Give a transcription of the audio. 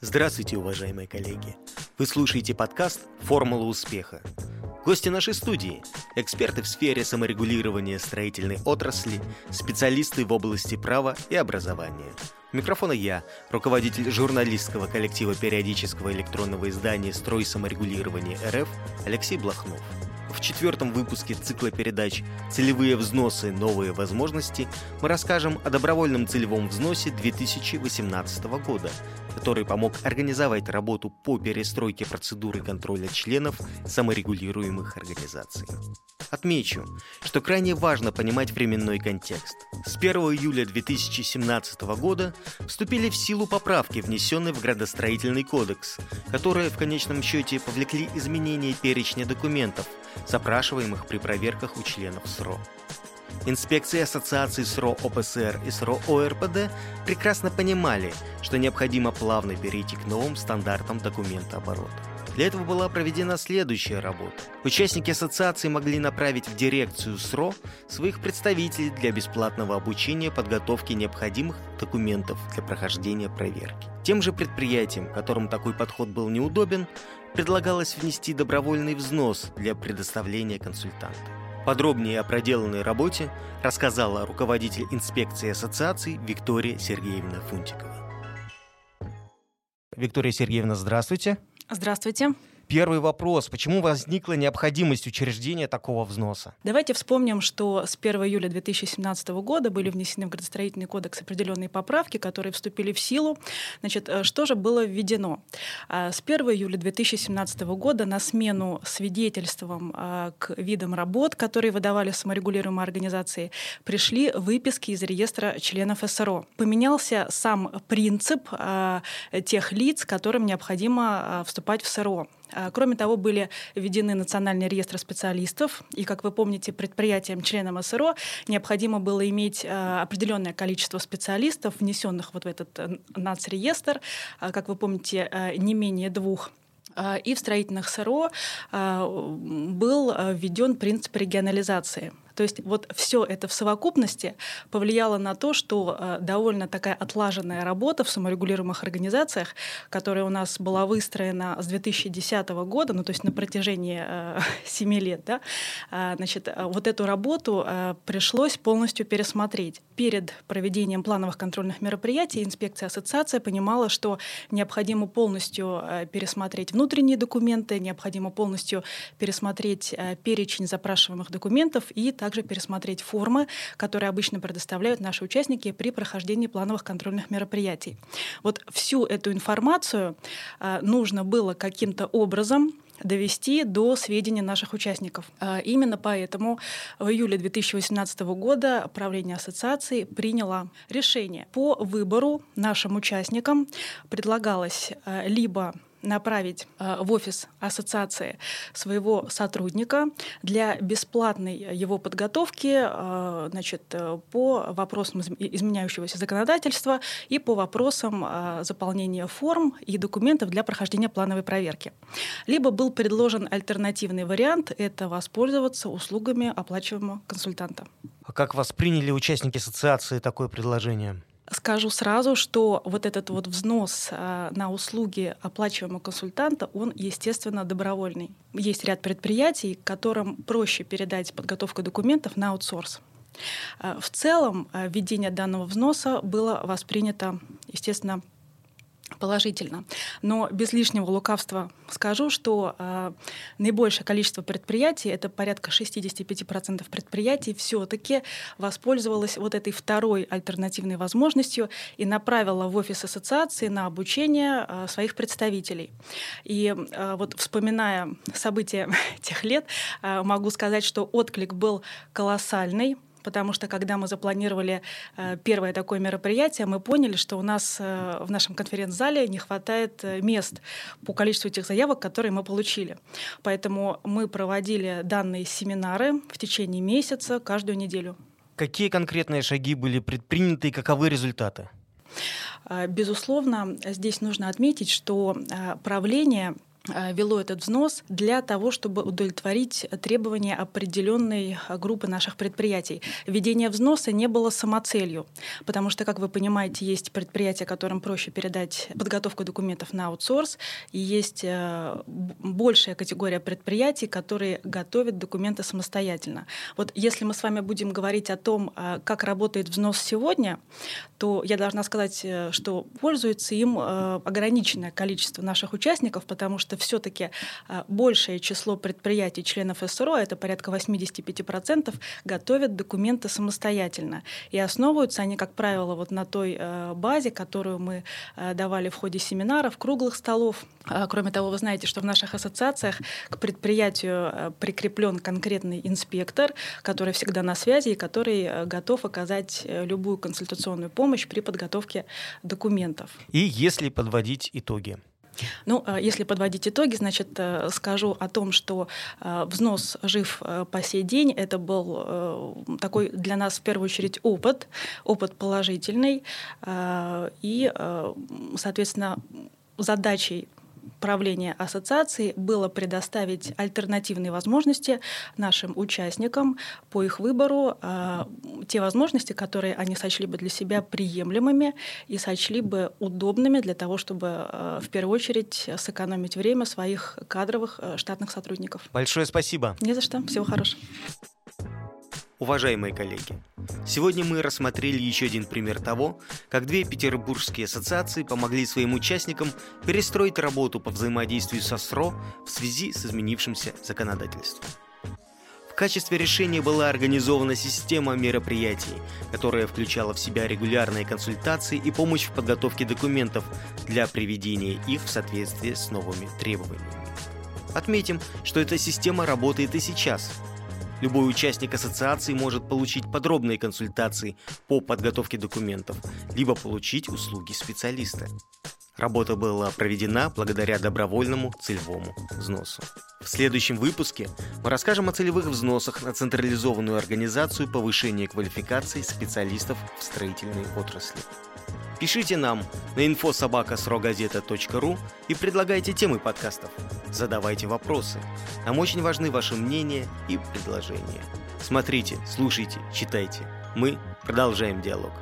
Здравствуйте, уважаемые коллеги! Вы слушаете подкаст «Формула успеха». Гости нашей студии – эксперты в сфере саморегулирования строительной отрасли, специалисты в области права и образования. У микрофона я, руководитель журналистского коллектива периодического электронного издания «Строй саморегулирования РФ» Алексей Блохнов – в четвертом выпуске цикла передач «Целевые взносы. Новые возможности» мы расскажем о добровольном целевом взносе 2018 года, который помог организовать работу по перестройке процедуры контроля членов саморегулируемых организаций. Отмечу, что крайне важно понимать временной контекст. С 1 июля 2017 года вступили в силу поправки, внесенные в градостроительный кодекс, которые в конечном счете повлекли изменение перечня документов, запрашиваемых при проверках у членов СРО. Инспекции Ассоциации СРО ОПСР и СРО ОРПД прекрасно понимали, что необходимо плавно перейти к новым стандартам документооборота. Для этого была проведена следующая работа. Участники ассоциации могли направить в дирекцию СРО своих представителей для бесплатного обучения подготовки необходимых документов для прохождения проверки. Тем же предприятиям, которым такой подход был неудобен, предлагалось внести добровольный взнос для предоставления консультанта. Подробнее о проделанной работе рассказала руководитель инспекции ассоциации Виктория Сергеевна Фунтикова. Виктория Сергеевна, здравствуйте. Здравствуйте. Первый вопрос. Почему возникла необходимость учреждения такого взноса? Давайте вспомним, что с 1 июля 2017 года были внесены в градостроительный кодекс определенные поправки, которые вступили в силу. Значит, э, что же было введено? А, с 1 июля 2017 года на смену свидетельствам а, к видам работ, которые выдавали саморегулируемые организации, пришли выписки из реестра членов СРО. Поменялся сам принцип а, тех лиц, которым необходимо вступать в СРО. А, кроме того, были введены национальные реестры специалистов, и, как вы помните, предприятиям, членам СРО необходимо было иметь а, определенное количество специалистов, внесенных вот в этот э, нацреестр, а, как вы помните, не менее двух и в строительных СРО был введен принцип регионализации. То есть вот все это в совокупности повлияло на то, что э, довольно такая отлаженная работа в саморегулируемых организациях, которая у нас была выстроена с 2010 года, ну то есть на протяжении э, 7 лет, да, э, значит, э, вот эту работу э, пришлось полностью пересмотреть. Перед проведением плановых контрольных мероприятий инспекция ассоциация понимала, что необходимо полностью пересмотреть внутренние документы, необходимо полностью пересмотреть перечень запрашиваемых документов и так также пересмотреть формы, которые обычно предоставляют наши участники при прохождении плановых контрольных мероприятий. Вот всю эту информацию э, нужно было каким-то образом довести до сведения наших участников. А, именно поэтому в июле 2018 года правление ассоциации приняло решение по выбору нашим участникам предлагалось э, либо направить э, в офис ассоциации своего сотрудника для бесплатной его подготовки э, значит, э, по вопросам изменяющегося законодательства и по вопросам заполнения форм и документов для прохождения плановой проверки. Либо был предложен альтернативный вариант — это воспользоваться услугами оплачиваемого консультанта. А как восприняли участники ассоциации такое предложение? Скажу сразу, что вот этот вот взнос а, на услуги оплачиваемого консультанта, он, естественно, добровольный. Есть ряд предприятий, которым проще передать подготовку документов на аутсорс. А, в целом, а, введение данного взноса было воспринято, естественно, положительно. Но без лишнего лукавства скажу, что э, наибольшее количество предприятий, это порядка 65% предприятий, все-таки воспользовалось вот этой второй альтернативной возможностью и направило в офис ассоциации на обучение э, своих представителей. И э, вот вспоминая события тех лет, э, могу сказать, что отклик был колоссальный потому что когда мы запланировали э, первое такое мероприятие, мы поняли, что у нас э, в нашем конференц-зале не хватает э, мест по количеству тех заявок, которые мы получили. Поэтому мы проводили данные семинары в течение месяца каждую неделю. Какие конкретные шаги были предприняты и каковы результаты? Безусловно, здесь нужно отметить, что правление вело этот взнос для того, чтобы удовлетворить требования определенной группы наших предприятий. Введение взноса не было самоцелью, потому что, как вы понимаете, есть предприятия, которым проще передать подготовку документов на аутсорс, и есть э, большая категория предприятий, которые готовят документы самостоятельно. Вот если мы с вами будем говорить о том, э, как работает взнос сегодня, то я должна сказать, что пользуется им ограниченное количество наших участников, потому что все-таки а, большее число предприятий, членов СРО, это порядка 85%, готовят документы самостоятельно. И основываются они, как правило, вот на той э, базе, которую мы э, давали в ходе семинаров, круглых столов. А, кроме того, вы знаете, что в наших ассоциациях к предприятию э, прикреплен конкретный инспектор, который всегда на связи и который готов оказать любую консультационную помощь при подготовке документов. И если подводить итоги, ну, э, если подводить итоги, значит, э, скажу о том, что э, взнос жив по сей день. Это был такой для нас в первую очередь опыт, опыт положительный. И, соответственно, задачей правления ассоциации было предоставить альтернативные возможности нашим участникам по их выбору, э, те возможности, которые они сочли бы для себя приемлемыми и сочли бы удобными для того, чтобы э, в первую очередь сэкономить время своих кадровых э, штатных сотрудников. Большое спасибо. Не за что. Всего хорошего. Уважаемые коллеги, сегодня мы рассмотрели еще один пример того, как две петербургские ассоциации помогли своим участникам перестроить работу по взаимодействию со СРО в связи с изменившимся законодательством. В качестве решения была организована система мероприятий, которая включала в себя регулярные консультации и помощь в подготовке документов для приведения их в соответствие с новыми требованиями. Отметим, что эта система работает и сейчас – Любой участник ассоциации может получить подробные консультации по подготовке документов, либо получить услуги специалиста. Работа была проведена благодаря добровольному целевому взносу. В следующем выпуске мы расскажем о целевых взносах на централизованную организацию повышения квалификации специалистов в строительной отрасли. Пишите нам на infosobaka.srogazeta.ru и предлагайте темы подкастов. Задавайте вопросы. Нам очень важны ваши мнения и предложения. Смотрите, слушайте, читайте. Мы продолжаем диалог.